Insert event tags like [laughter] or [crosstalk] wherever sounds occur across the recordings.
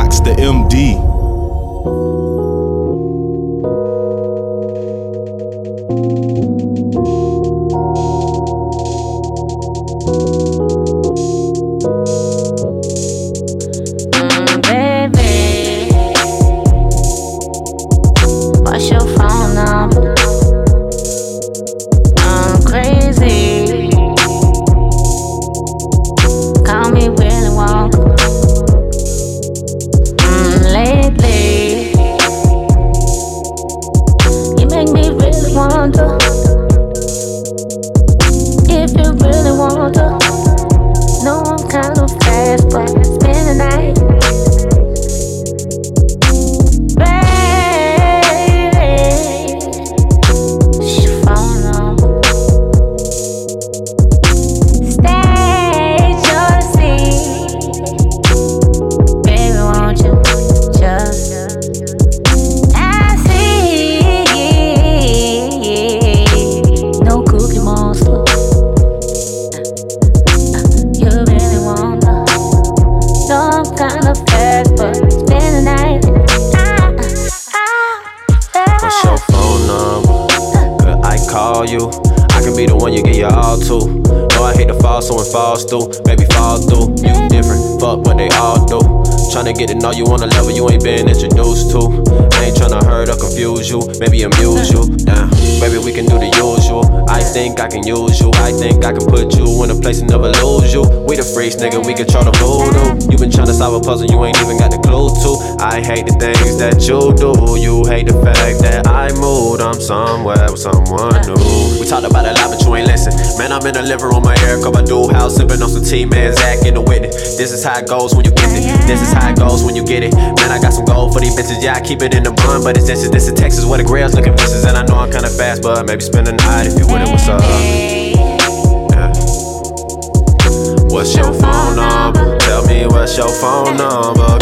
Cox, the MD. Is how it goes when you get it. This is how it goes when you get it. Man, I got some gold for these bitches. Yeah, I keep it in the bun, but it's just this is Texas where the grails looking vicious. And I know I'm kinda fast, but maybe spend the night if you with it. What's up? Yeah. What's your phone number? Tell me what's your phone number,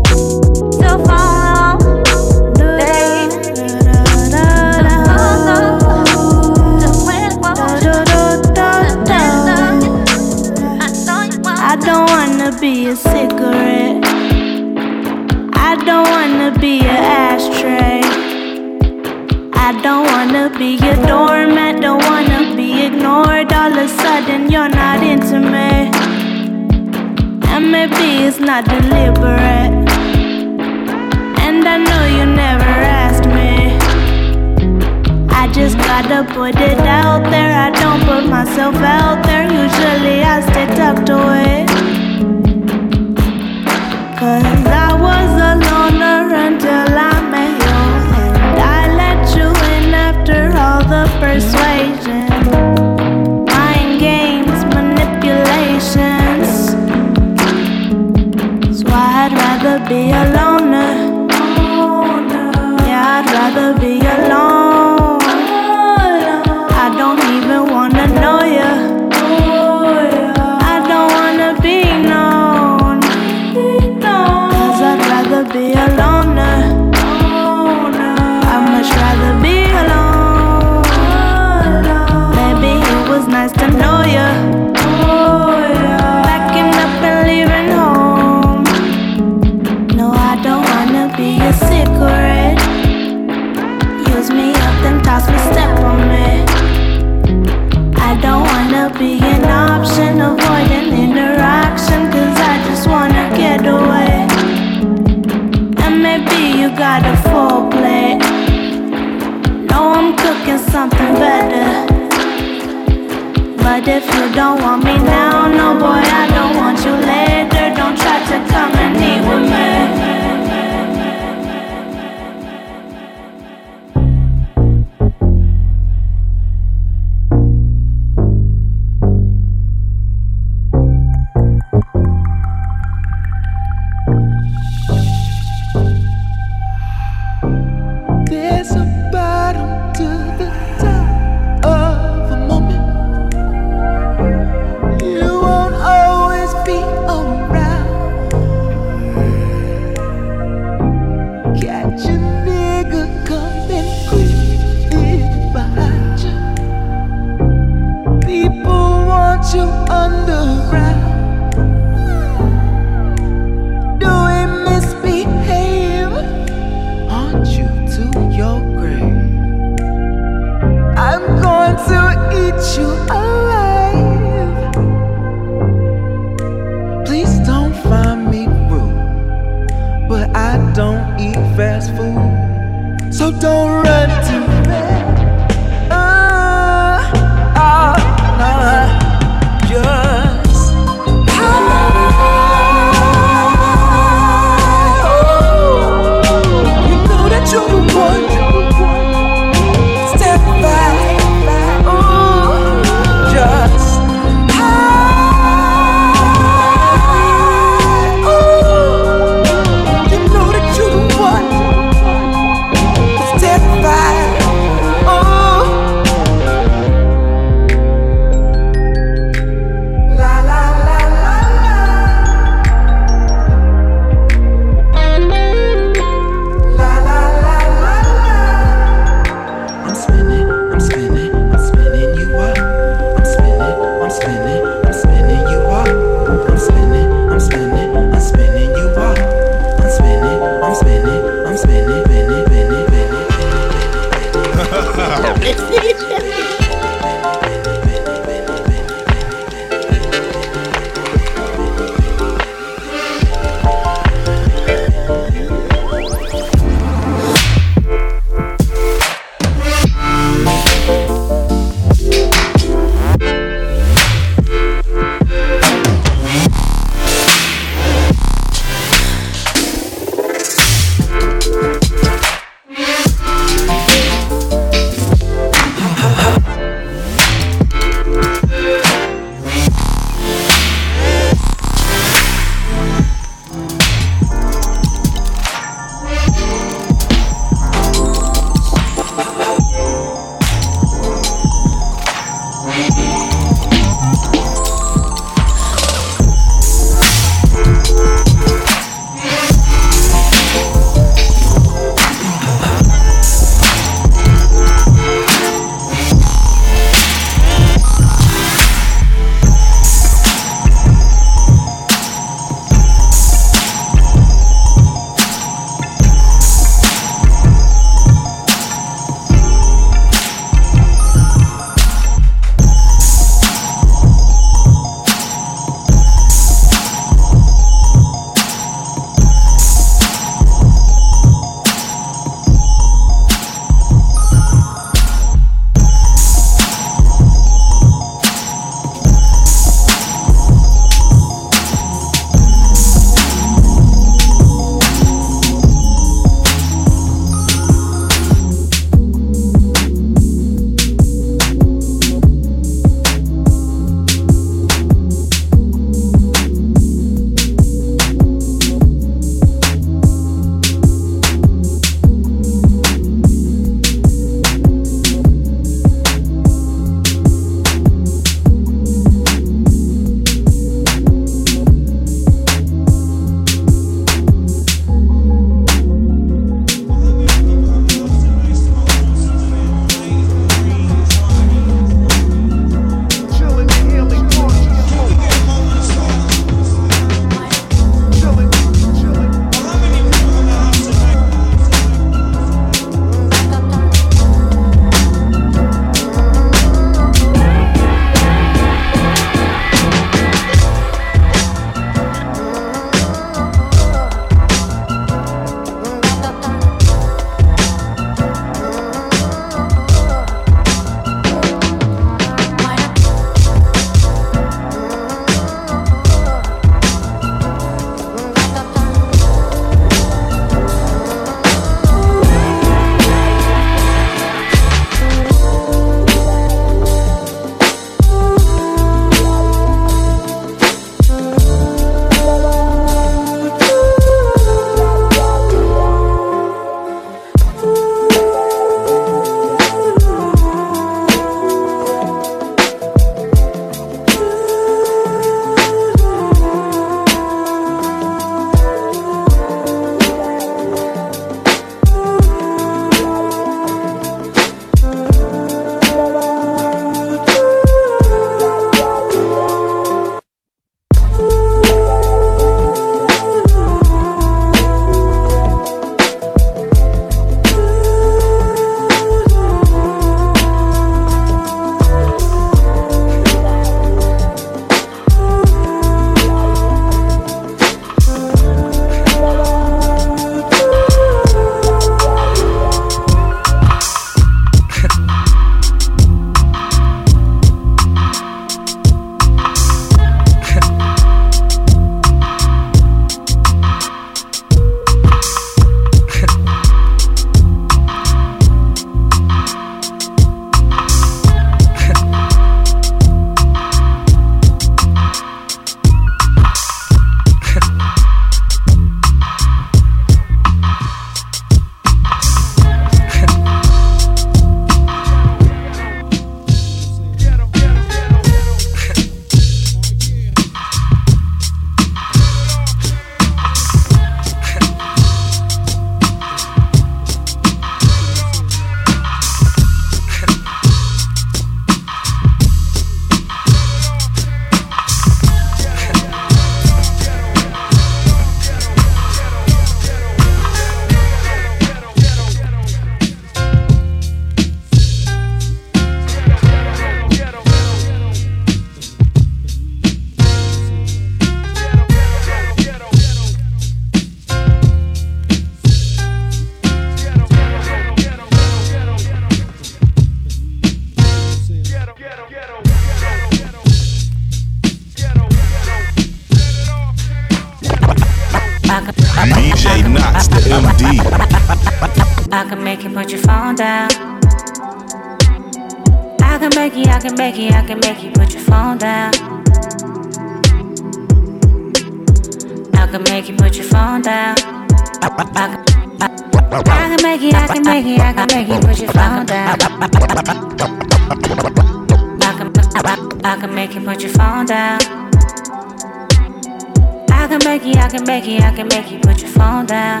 can make you put your phone down.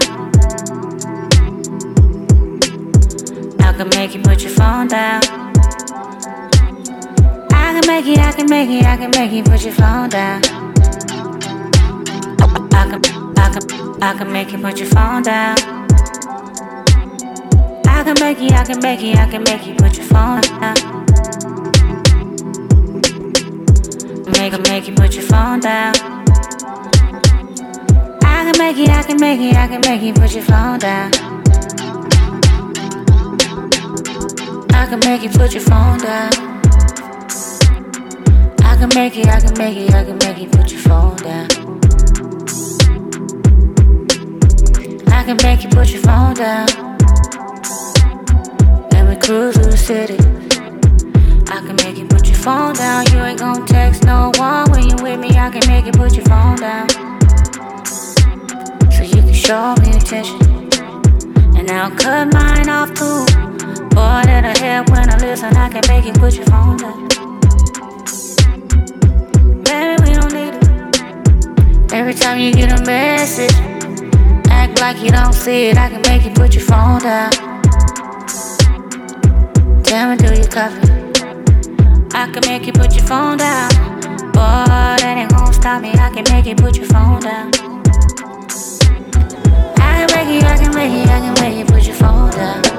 I can make you put your phone down. I can make it, I can make it, I can make you put your phone down. I can, I can, I can make you put your phone down. I can make it, I can make it, I can make you put your phone down. Make, make you put your phone down. I can make it, I can make it, I can make it, put your phone down. I can make it, put your phone down. I can make it, I can make it, I can make you put your phone down. I can make you put your phone down. And we cruise through the city. I can make you put your phone down. You ain't gon' text no one when you with me. I can make you put your phone down. Show me attention. And I'll cut mine off too. Boy, that I have when I listen, I can make you put your phone down. Baby, we don't need it. Every time you get a message, act like you don't see it. I can make you put your phone down. Tell me, do you copy? I can make you put your phone down. Boy, that ain't gonna stop me. I can make you put your phone down. Make it, I can make it, I can make you put your phone down.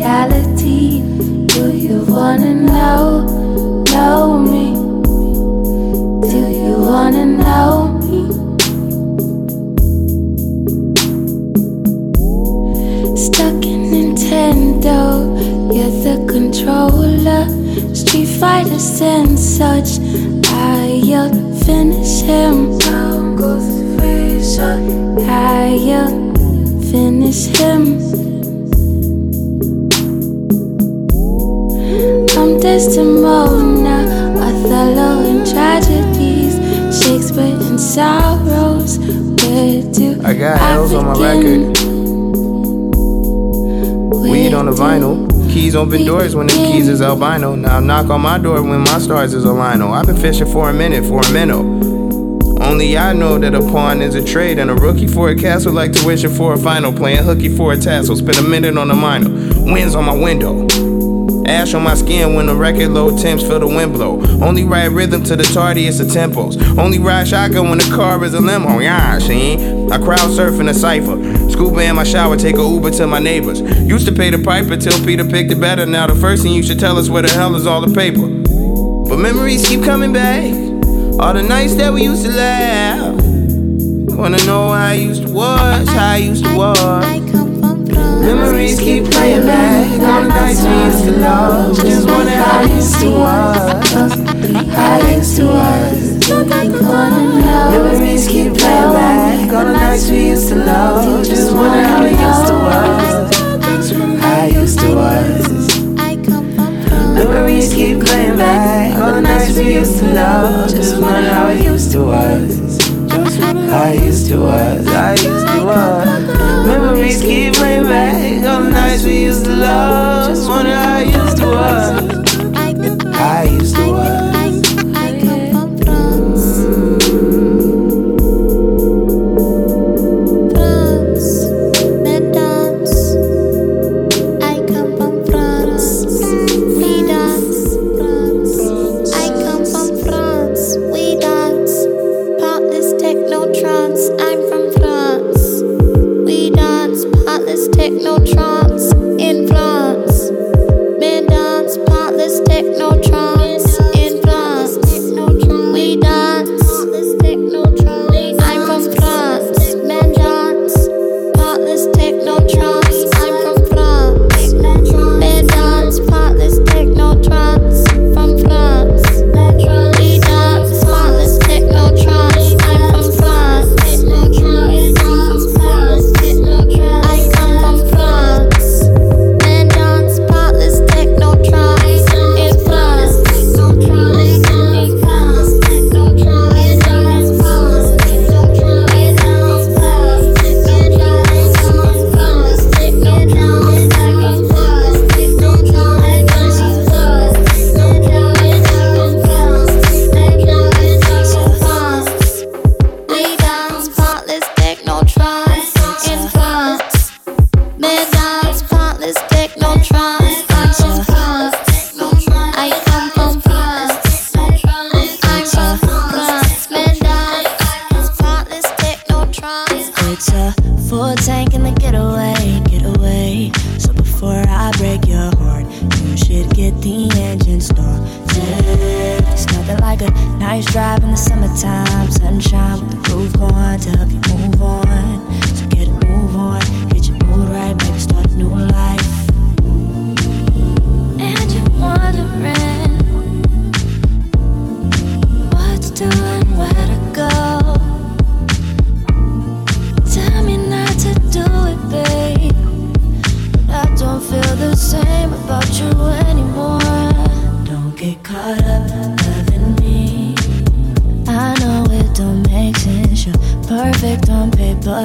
Reality. Do you wanna know, know me? Do you wanna know me? Stuck in Nintendo, you're the controller. Street fighters and such. I'll finish him. Down goes the razor. I'll finish him. Desdemona, Othello in tragedies, Shakespeare in sorrows. Where do I got L's on my record. Weed on the vinyl. Keys open doors when the keys is albino. Now knock on my door when my stars is a lino. I've been fishing for a minute, for a minute. Only I know that a pawn is a trade and a rookie for a castle like tuition for a final. Playing hooky for a tassel. Spend a minute on a minor. Winds on my window. Ash on my skin when the record low temps feel the wind blow. Only ride rhythm to the tardiest of tempos. Only ride shotgun when the car is a limo. Yeah, see? I crowd surf in a cipher. Scuba in my shower, take a Uber to my neighbors. Used to pay the piper till Peter picked it better. Now the first thing you should tell us where the hell is all the paper. But memories keep coming back. All the nights that we used to laugh. Wanna know how I used to was, how I used to was. Memories keep playing back. All the nights we used to love. Just wonder how I used to was. How I used to was. Memories keep playing back. All the nights we used to love. Just wonder how I used to was. How I used to was. Memories keep playing back. All the nights we used to love. Just wonder how I used to was. How I used to was. How I used to was. Memories keep playing back. All the nights we used to love. Just wonder how I used to was. I used to was.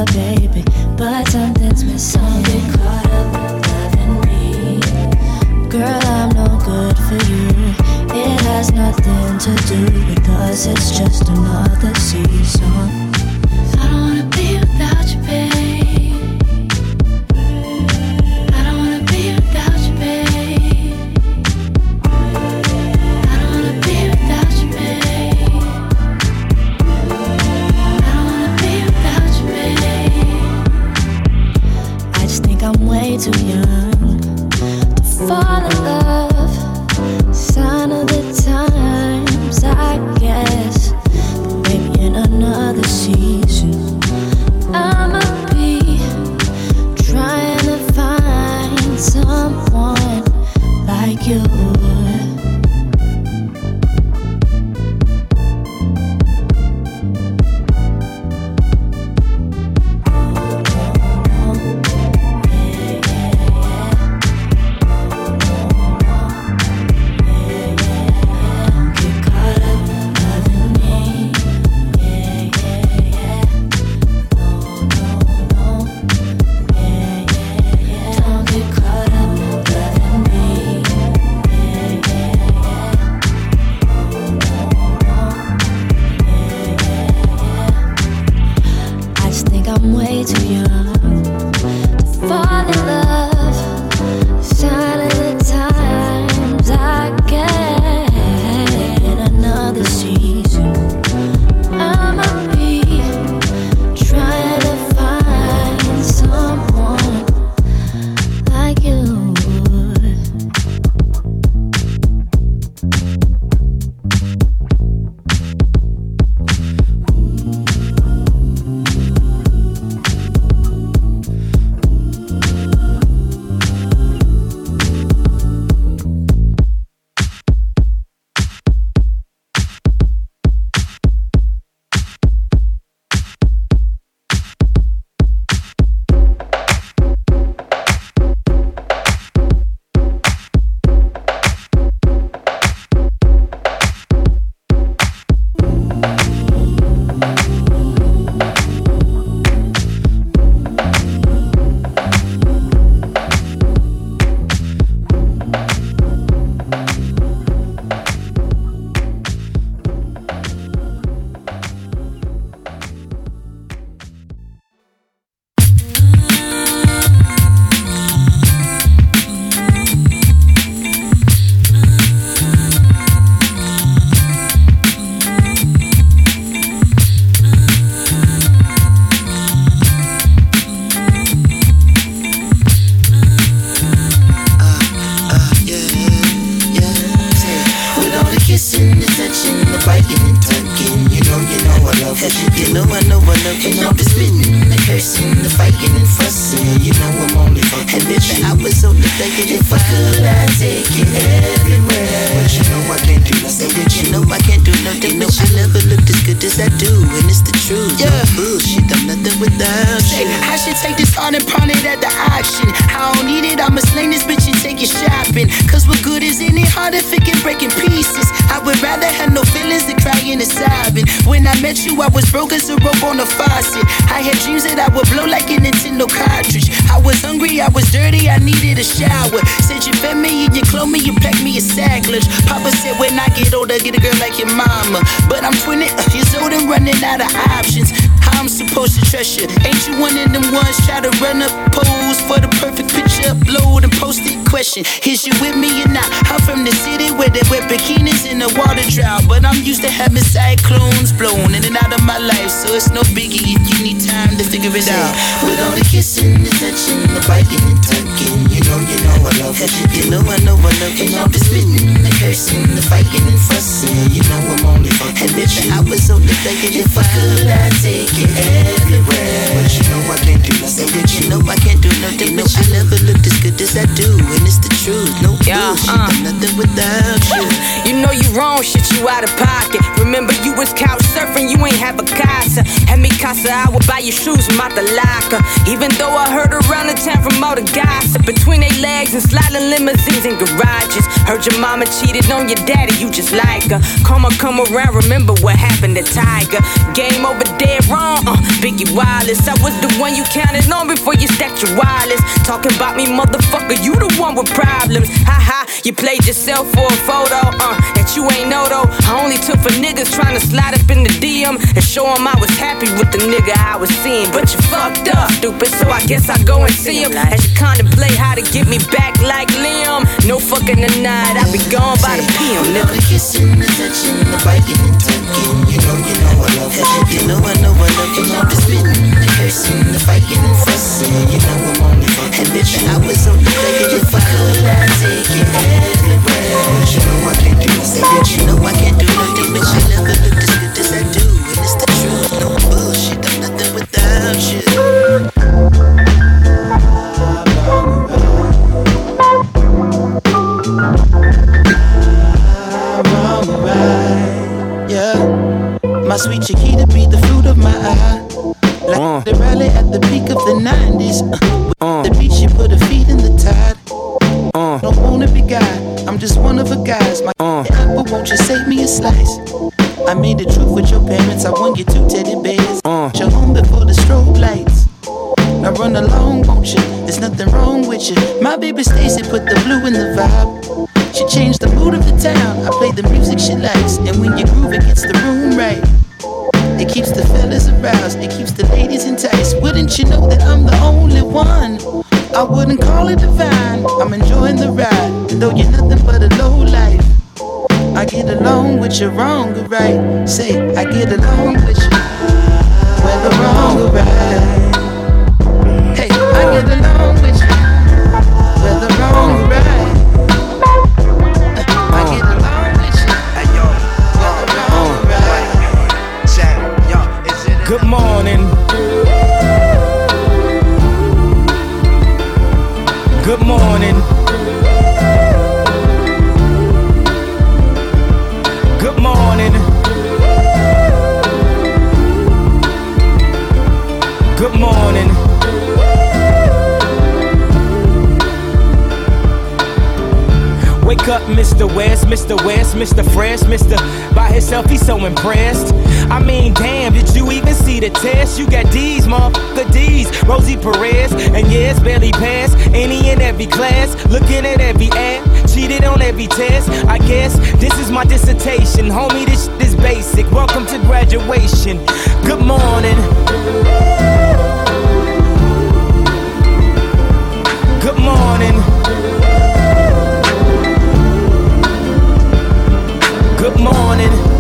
baby, but something's missing caught up me, girl. I'm no good for you. It has nothing to do it's just another season. With you. I was only thinking if I could, I'd take it everywhere. But you know I can't do nothing with You you. know I can't do nothing. No, I never looked as good as I do, and it's the truth. No Yeah, bullshit. uh. I'm nothing without you. You know you wrong, shit, you out of pocket. Remember, you was couch surfing, you ain't have a casa. Had me casa, I would buy your shoes from out the locker. Even though I heard around the town from all the gossip between their legs and sliding limousines and garages. Heard your mama cheated on your daddy, you just like her. Karma come around, remember what happened to Tiger. Game over, dead wrong, uh, Biggie Wallace. I was the one you counted on before you stacked your wireless. Talking about me, motherfucker, you the one with problems. Ha ha, you played yourself for a photo, uh, that you ain't know though. I only took for niggas trying to slide up in the DM and show them I was happy with the nigga I was seeing. But you fucked up, stupid, so I guess I go and see him. As you contemplate how to get me back like Liam. No fucking tonight, I be gone by the PM, nigga. The kissing, the touching, the biting and tucking. You know, you know I love you. You know I know I love you. Love the spitting, the cursing, the fighting and fussing. You know I'm only fucking with you. I was only begging if I could, I'd take you everywhere. You know I can't do nothing. You know I can't do nothing, but you never look as good as I do. And it's the truth, no bullshit. I'm nothing without you. My sweet Chiquita be the fruit of my eye. Like uh. the rally at the peak of the 90s. Uh, with the beach, she put her feet in the tide. Uh. Don't wanna be guy, I'm just one of a guys. My uh. apple, won't you save me a slice? I made the truth with your parents, I won you two teddy bears. Your home before the strobe lights. Now run along, won't you? There's nothing wrong with you. My baby Stacy put the blue in the vibe. She changed the mood of the town. I play the music she likes, and when you groove, it gets the room right. It keeps the fellas aroused, it keeps the ladies enticed. Wouldn't you know that I'm the only one? I wouldn't call it divine. I'm enjoying the ride, though you're nothing but a low life. I get along with you wrong or right. Say, I get along with you, whether wrong or right. Hey, I get along with you, Up, Mr. West, Mr. West, Mr. Fresh, Mr. By himself, he's so impressed. I mean, damn, did you even see the test? You got D's, motherfucker D's. Rosie Perez, and yes, barely passed any and every class. Looking at every ad, cheated on every test. I guess this is my dissertation. Homie, this is basic. Welcome to graduation. Good morning. Good morning. Morning.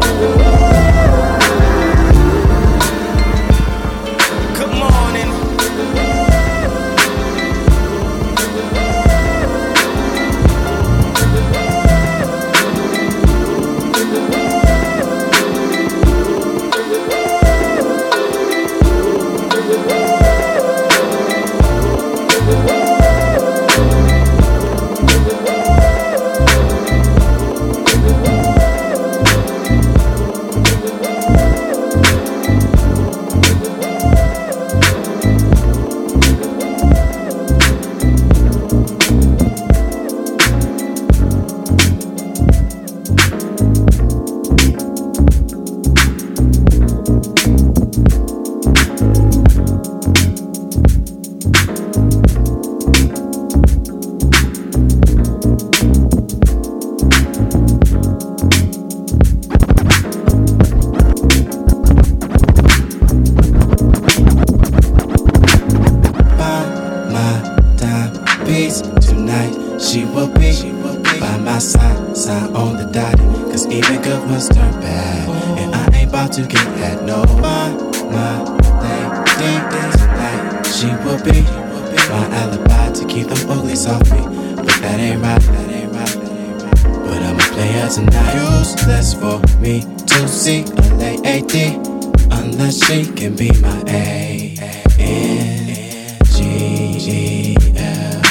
She can be my A N G G L.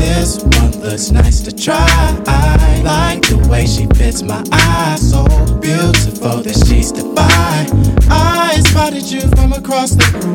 This one looks nice to try. I like the way she fits my eyes, So beautiful that she's divine. I spotted you from across the room.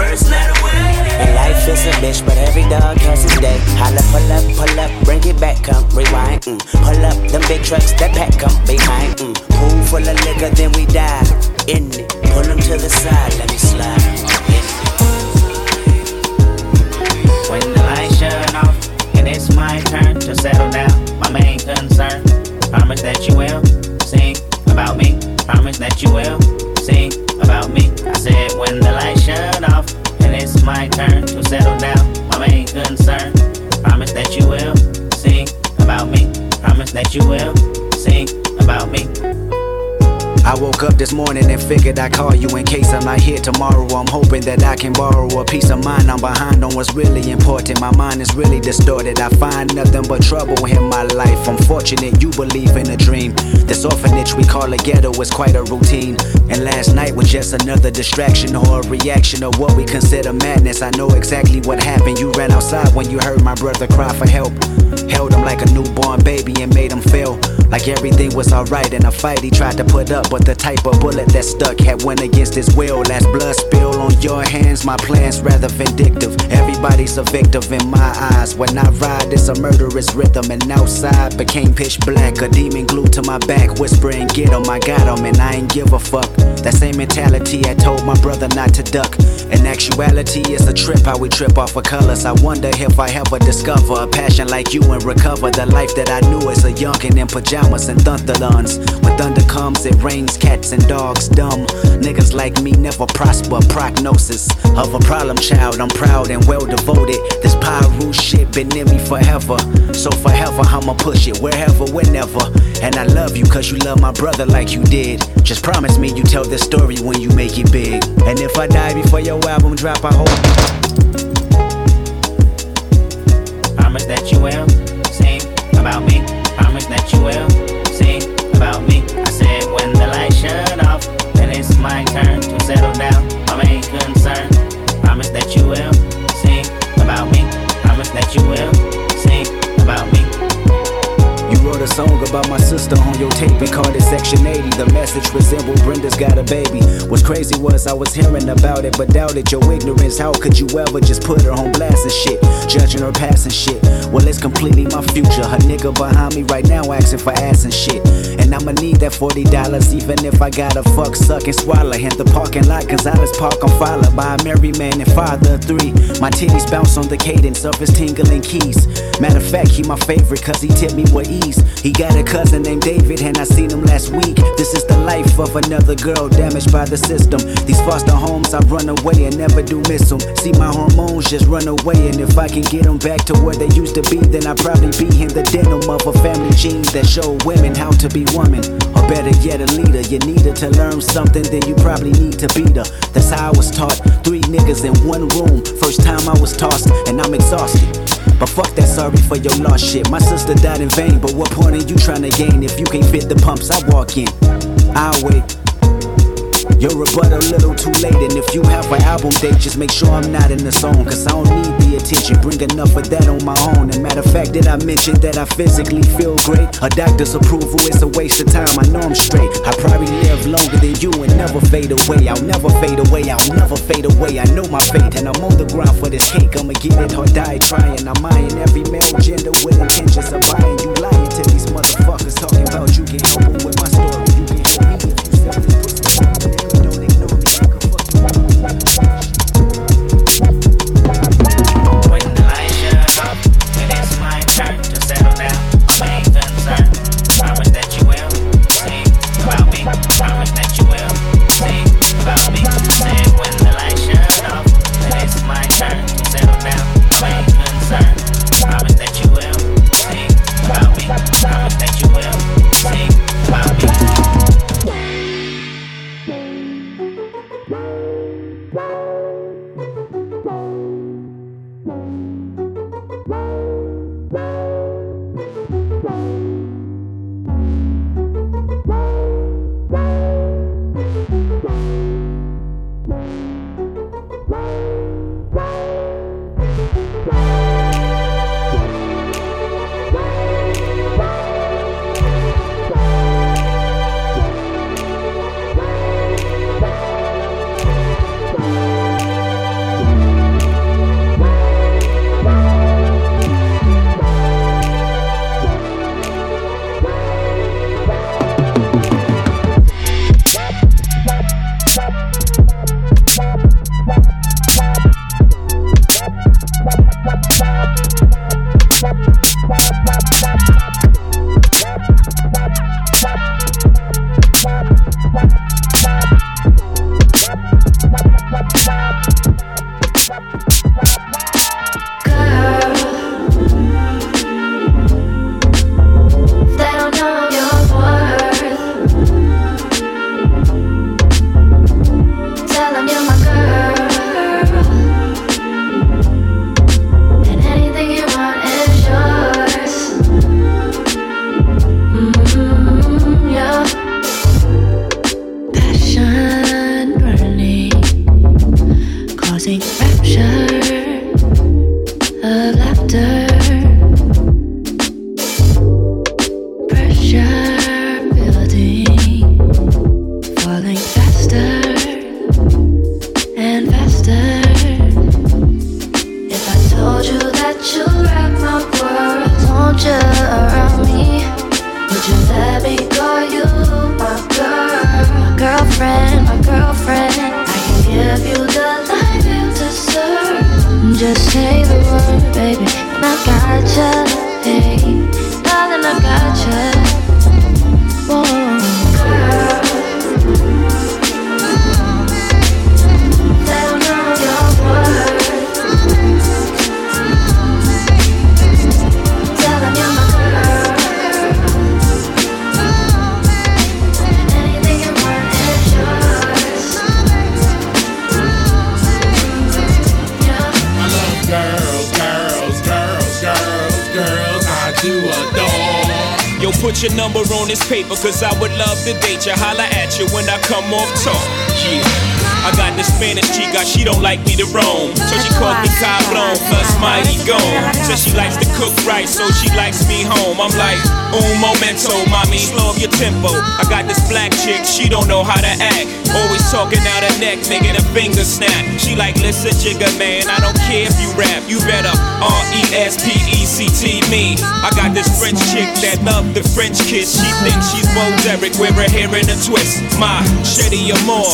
first away. And life is a bitch, but every dog I call you in case I'm not here tomorrow. I'm hoping that I can borrow a piece of mind. I'm behind on what's really important. My mind is really distorted. I find nothing but trouble in my life. I'm fortunate you believe in a dream. This orphanage we call a ghetto is quite a routine. And last night was just another distraction or a reaction of what we consider madness. I know exactly what happened. You ran outside when you heard my brother cry for help. Held him like a newborn baby and made him feel everything was alright in a fight he tried to put up, but the type of bullet that stuck had went against his will. Last blood spill on your hands, my plans rather vindictive. Everybody's a victim in my eyes. When I ride, it's a murderous rhythm, and outside became pitch black. A demon glued to my back, whispering, Get him, I got him, and I ain't give a fuck. That same mentality I told my brother not to duck. In actuality, it's a trip how we trip off of colors. I wonder if I ever discover a passion like you and recover the life that I knew as a youngin' in pajamas and thunderlons. When thunder comes, it rains cats and dogs dumb. Niggas like me never prosper. Prognosis of a problem child. I'm proud and well devoted. This Pyru shit been in me forever. So forever, I'ma push it wherever, whenever. And I love you cause you love my brother like you did. Just promise me you tell this story when you make it big. And if I die before your album drop, I hope. Promise that you will sing about me. Promise that you will sing about me. I said when the lights shut off, then it's my turn to settle down. Sister on your tape and called it Section 80. The message resembled Brenda's got a baby. What's crazy was I was hearing about it, but doubted your ignorance. How could you ever just put her on blast and shit? Judging her past and shit. Well, it's completely my future. Her nigga behind me right now asking for ass and shit. And I'ma need that $40 even if I gotta fuck, suck, and swallow. Hit the parking lot, cause I just park on followed by a married man and father three. My titties bounce on the cadence of his tingling keys. Matter of fact, he my favorite cause he tipped me with ease. He got a cousin named David, and I seen him last week. This is the life of another girl damaged by the system. These foster homes, I run away and never do miss them. See my hormones just run away, and if I can get them back to where they used to be, then I'd probably be in the denim of a family gene that show women how to be woman. Or better yet, a leader. You needed to learn something, then you probably need to beat her. That's how I was taught. Three niggas in one room. First time I was tossed, and I'm exhausted. But fuck that, sorry for your lost shit. My sister died in vain, but what point are you trying to gain if you can't fit the pumps I walk in? I'll wait. Your rebuttal a little too late, and if you have an album date, just make sure I'm not in the zone, cause I don't need the attention. Bring enough of that on my own. And matter of fact, did I mention that I physically feel great? A doctor's approval is a waste of time, I know I'm straight. I probably live longer than you and never fade away. I'll never fade away, I'll never fade away. I know my fate, and I'm on the ground for this cake. I'ma get it or die trying. I'm eyeing every male gender with intentions of buying. You lying to these motherfuckers talking about you can help with my story. You can help me if you this paper, cause I would love to date you. Holla at you when I come off talk. Yeah. I got this Spanish chica, she don't like me to roam. So she called me cabrón, plus my ego. Says she likes to cook right, so she likes me home. I'm like, un momento, mommy, slow up your tempo. I got this black chick, she don't know how to act. Always talking out her neck, making a finger snap. She like, listen, jigger man, I don't care if you rap. You better R-E-S-P-E-C-T me. I got this French chick that love the French kiss. She thinks she's Bo Derek, wear her hair in a twist. My Cherie Amour,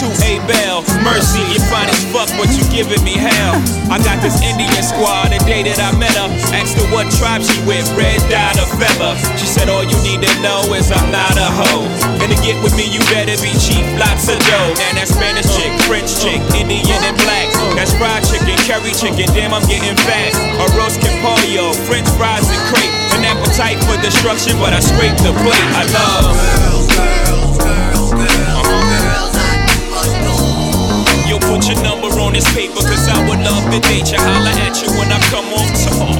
2A Bell. Mercy, you fine as fuck, but you giving me hell. I got this Indian squad, the day that I met her. Asked her what tribe she with, red dot or feather. She said, all you need to know is I'm not a hoe. And to get with me, you better be cheap, lots of dough. Now that Spanish chick, French chick, Indian and black. That's fried chicken, curry chicken, damn, I'm getting fat. Arroz con pollo, French fries and crepe. An appetite for destruction, but I scrape the plate. I love. Put your number on this paper, cause I would love to date you. Holla at you when I come on talk.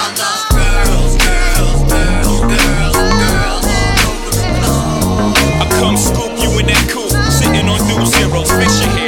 I love girls, girls, girls, girls, girls all over the floor. I come scoop you in that coupe, sitting on zeros. Fix your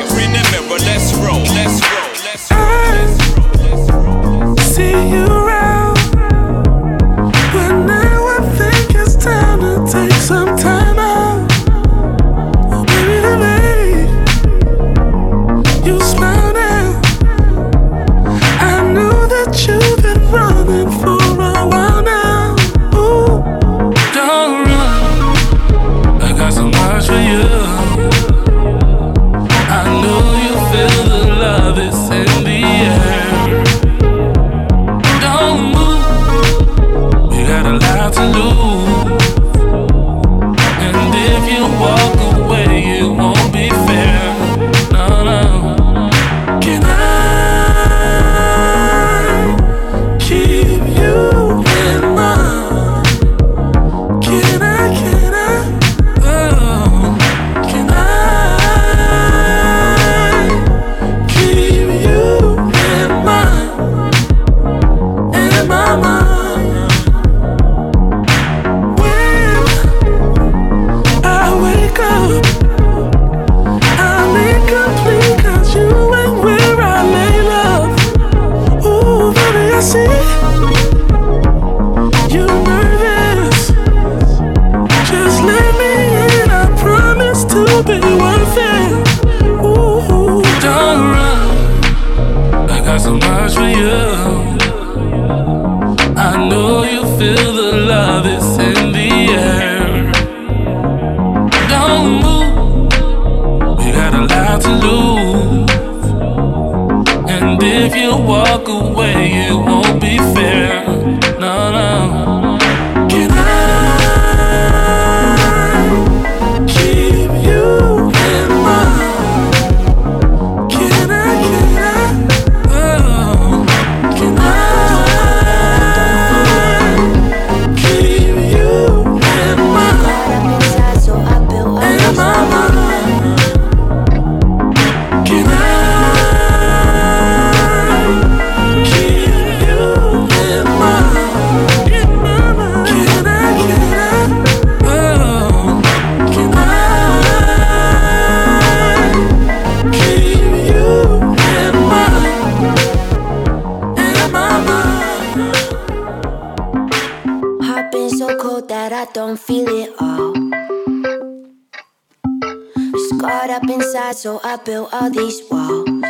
so cold that I don't feel it all. Scarred up inside, so I built all these walls.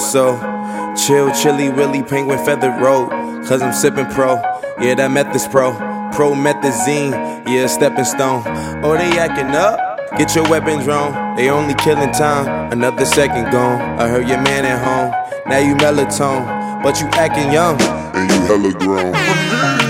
So chill, chilly, willy, penguin feathered road. Cause I'm sipping pro, yeah, that method's pro. Pro methazine, yeah, stepping stone. Oh, they acting up? Get your weapons wrong. They only killing time, another second gone. I heard your man at home, now you melatonin, but you acting young. And you hella grown. [laughs]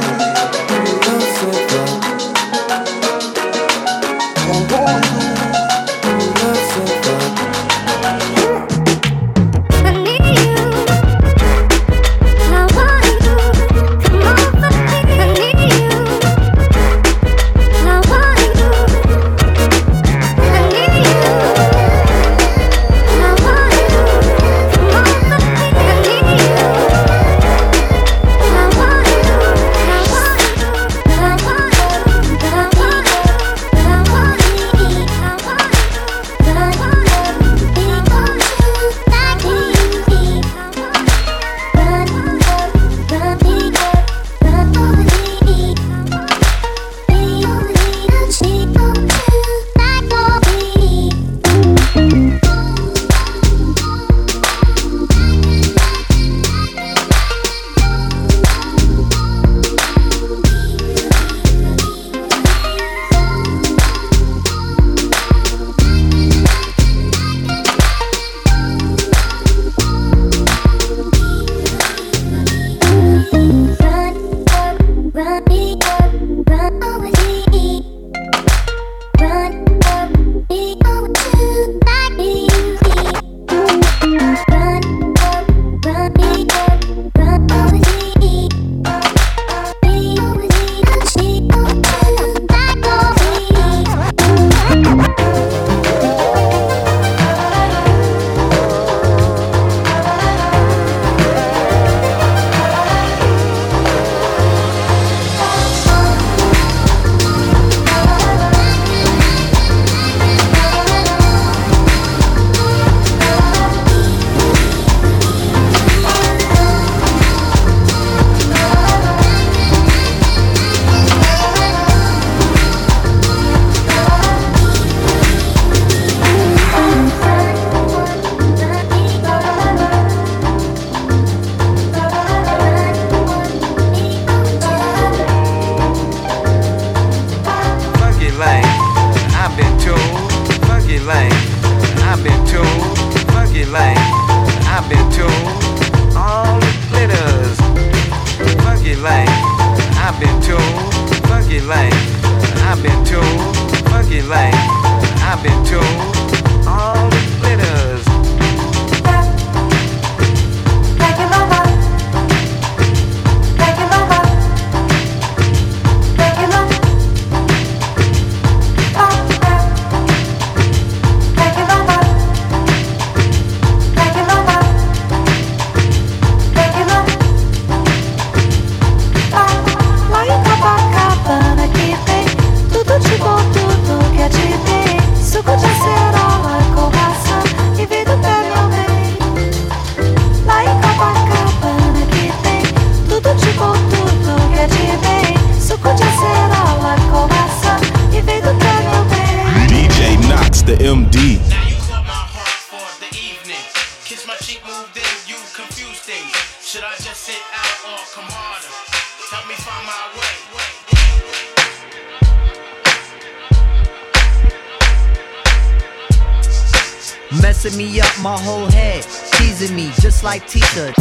Messing me up my whole head, teasing me just like Tita.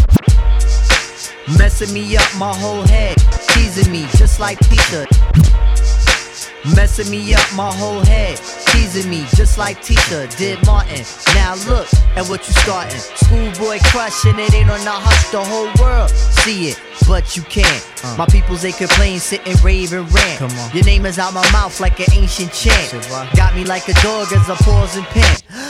Messing me up my whole head, teasing me just like Tita. Messing me up my whole head, teasing me just like Tita did Martin. Now look at what you starting. Schoolboy crushing it ain't on the hush, the whole world see it, but you can't. Uh. My peoples they complain, sit and rave and rant. Come on. Your name is out my mouth like an ancient chant. Got me like a dog as I pause and pant. [gasps]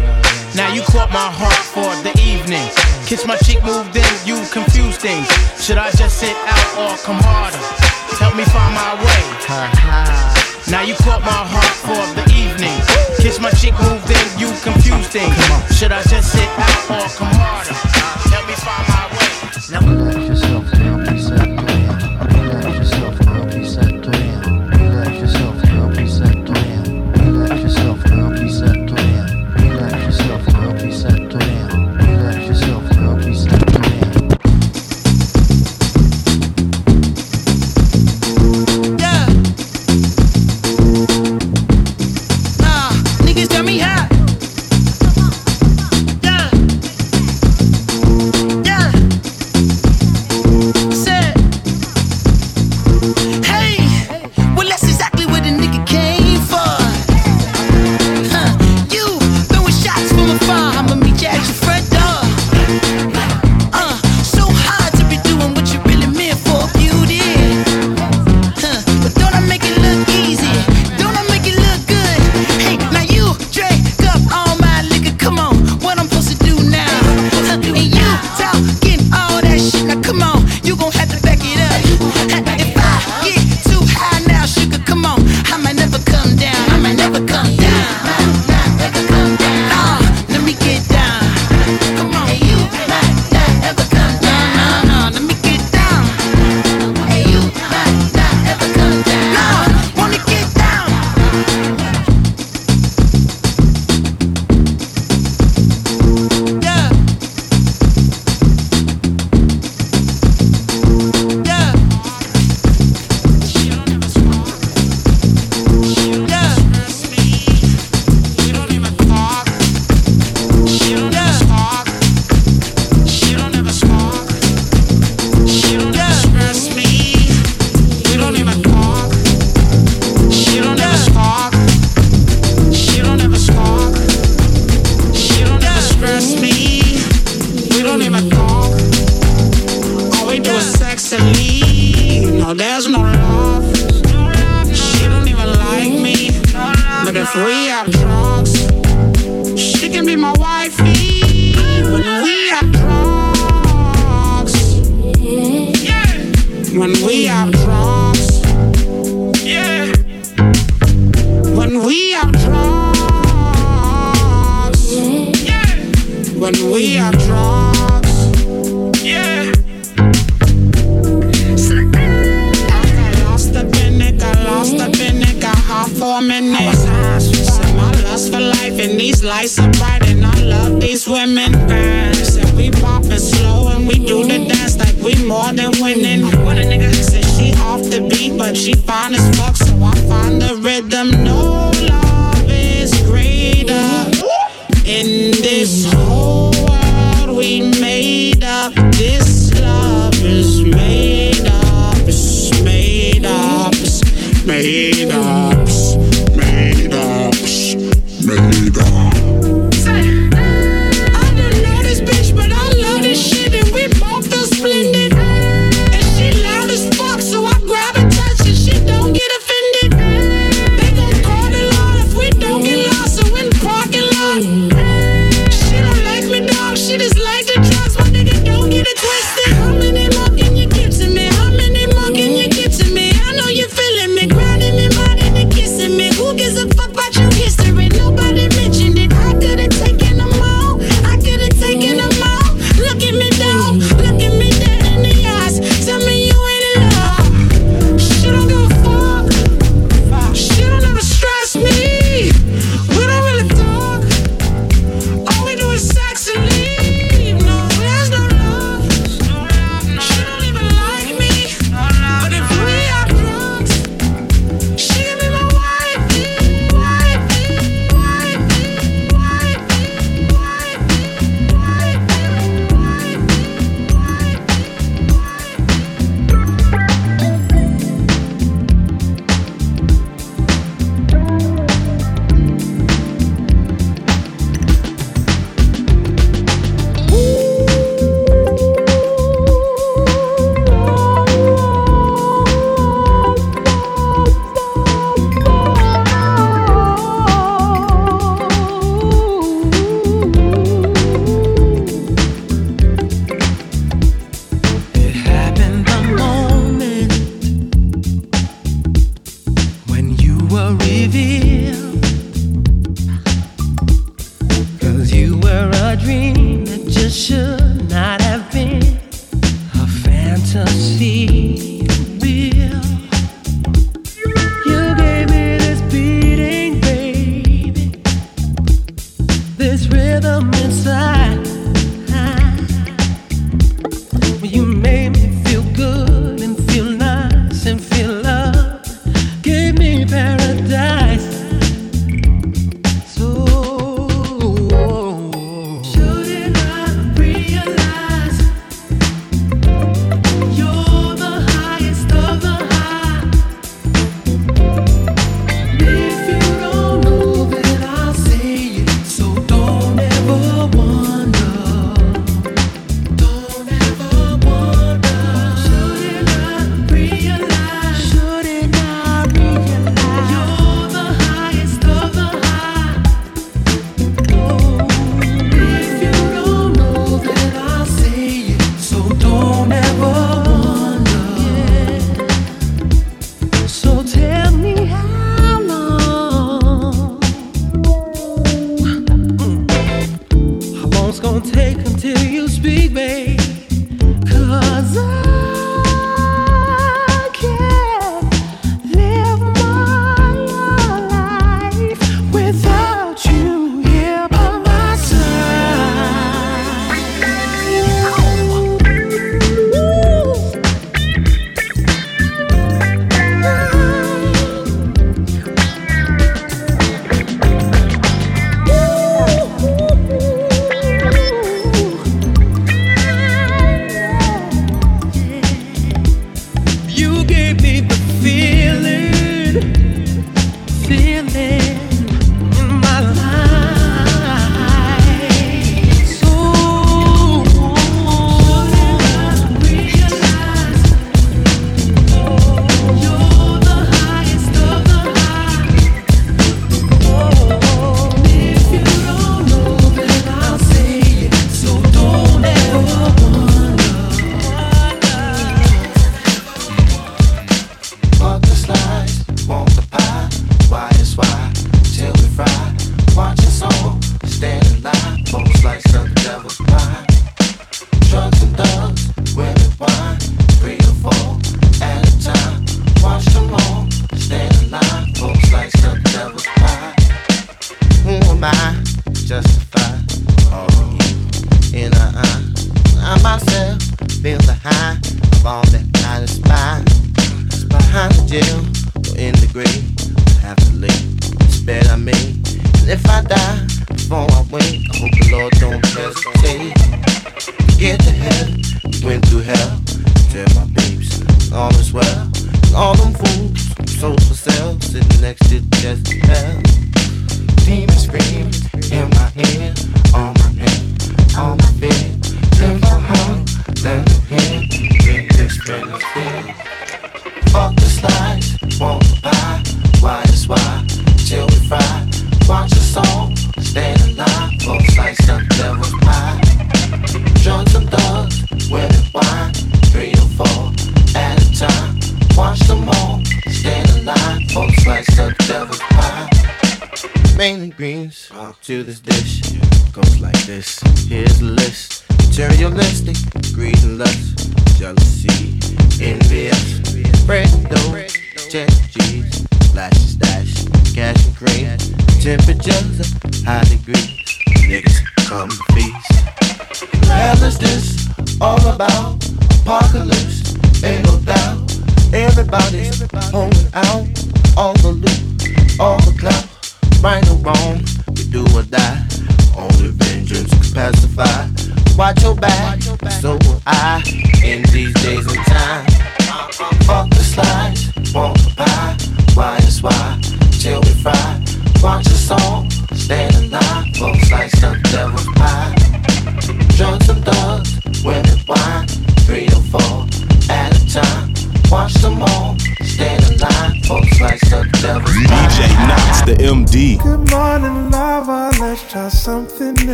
Now you caught my heart for the evening. Kiss my cheek, move then you confused things. Should I just sit out or come harder? Help me find my way. Now you caught my heart for the evening. Kiss my cheek, move then you confused things. Should I just sit out or come harder? Help me find my way. Made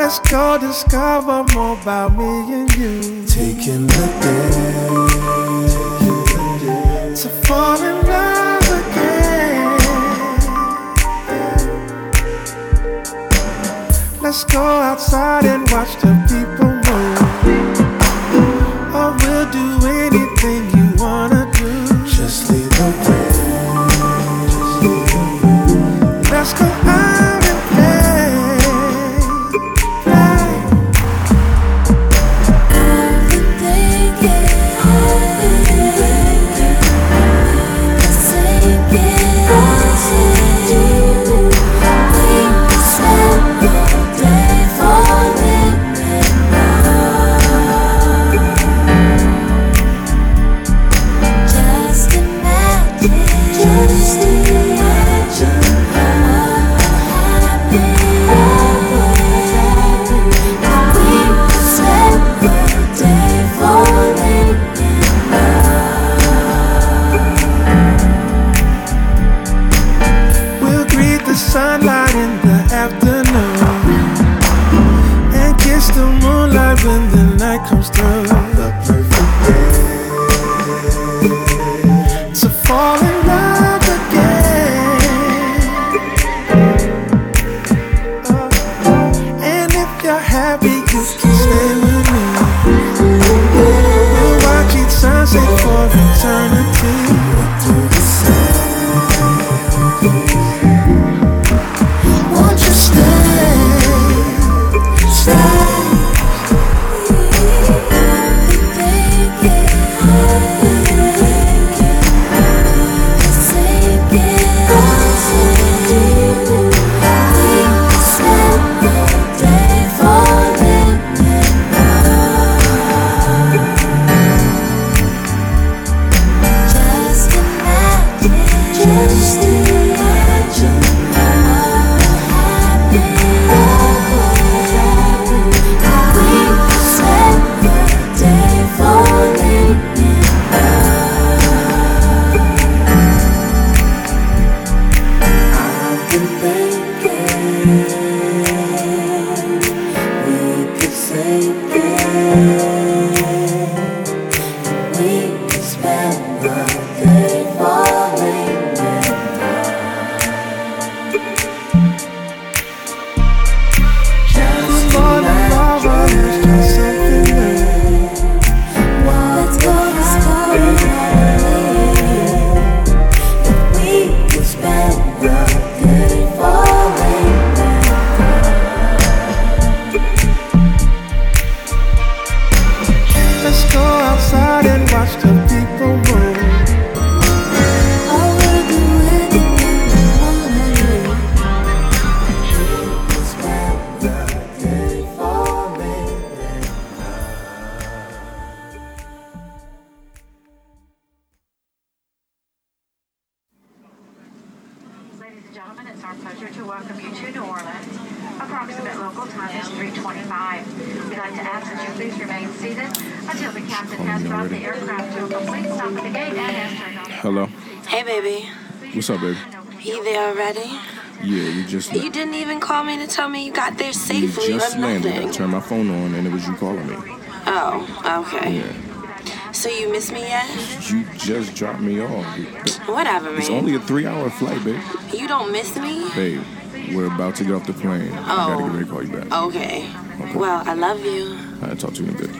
Let's go discover more about me and you. Taking the day to fall in love again. Let's go outside and watch the people move. Or we'll do anything you wanna do. Just leave. Okay. Yeah. So you miss me yet? You just dropped me off. Whatever, man. It's only a three-hour flight, babe. You don't miss me? Babe, we're about to get off the plane. I gotta Oh. get ready to call you back. Okay. Well, I love you. I'll talk to you in a bit.